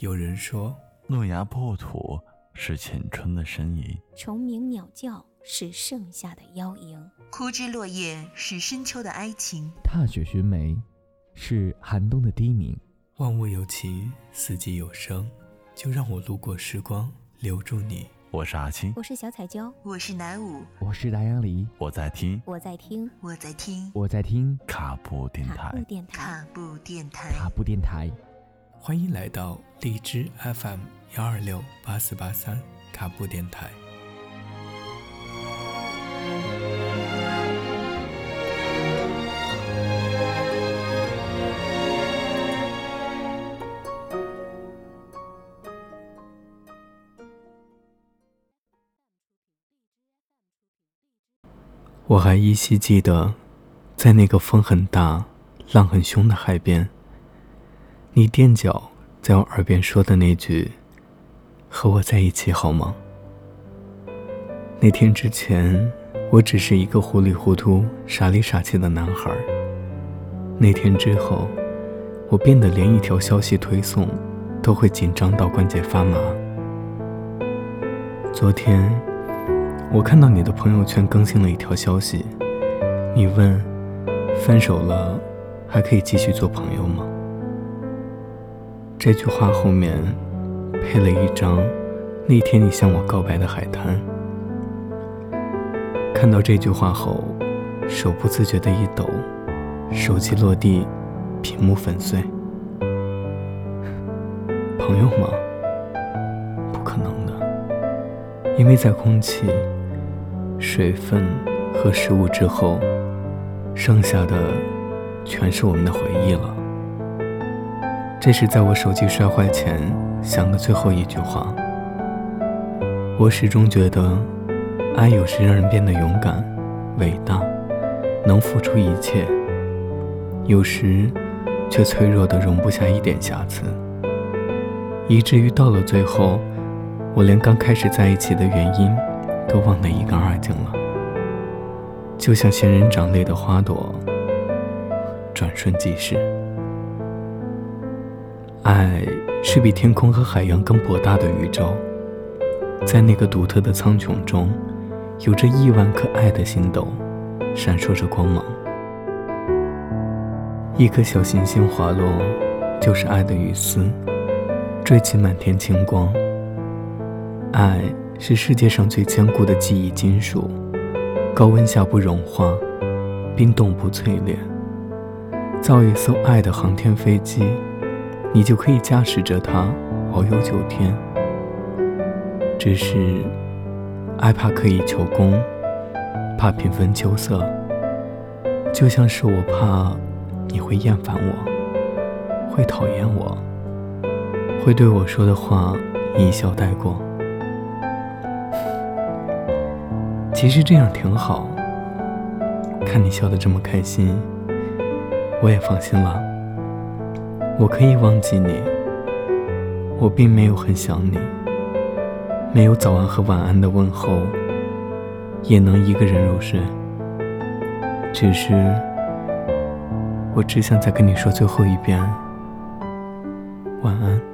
有人说，诺亚破土是青春的呻吟，虫鸣鸟叫是盛夏的邀迎，枯枝落叶是深秋的哀情，踏雪寻梅是寒冬的低鸣。万物有情，四季有声，就让我路过时光，留住你。我是阿青，我是小彩椒，我是南舞，我是大杨梨，我在听，我在听，我在听，我在听卡布电卡布。电台。卡布电台。卡布电台。欢迎来到荔枝 FM 幺二六八四八三卡布电台。我还依稀记得，在那个风很大、浪很凶的海边，你踮脚在我耳边说的那句：“和我在一起好吗？”那天之前，我只是一个糊里糊涂、傻里傻气的男孩。那天之后，我变得连一条消息推送都会紧张到关节发麻。昨天，我看到你的朋友圈更新了一条消息，你问：“分手了，还可以继续做朋友吗？”这句话后面配了一张那天你向我告白的海滩。看到这句话后，手不自觉的一抖，手机落地，屏幕粉碎。朋友吗？不可能的，因为在空气、水分和食物之后，剩下的全是我们的回忆了。这是在我手机摔坏前想的最后一句话。我始终觉得，爱有时让人变得勇敢、伟大，能付出一切；有时却脆弱的容不下一点瑕疵，以至于到了最后，我连刚开始在一起的原因都忘得一干二净了。就像仙人掌类的花朵，转瞬即逝。爱是比天空和海洋更博大的宇宙，在那个独特的苍穹中，有着亿万颗爱的星斗，闪烁着光芒。一颗小行星滑落，就是爱的雨丝，缀起满天星光。爱是世界上最坚固的记忆金属，高温下不融化，冰冻不淬炼。造一艘爱的航天飞机。你就可以驾驶着它遨游九天。只是，爱怕刻意求功，怕平分秋色，就像是我怕你会厌烦我，会讨厌我，会对我说的话一笑带过。其实这样挺好，看你笑得这么开心，我也放心了。我可以忘记你，我并没有很想你，没有早安和晚安的问候，也能一个人入睡。只是，我只想再跟你说最后一遍，晚安。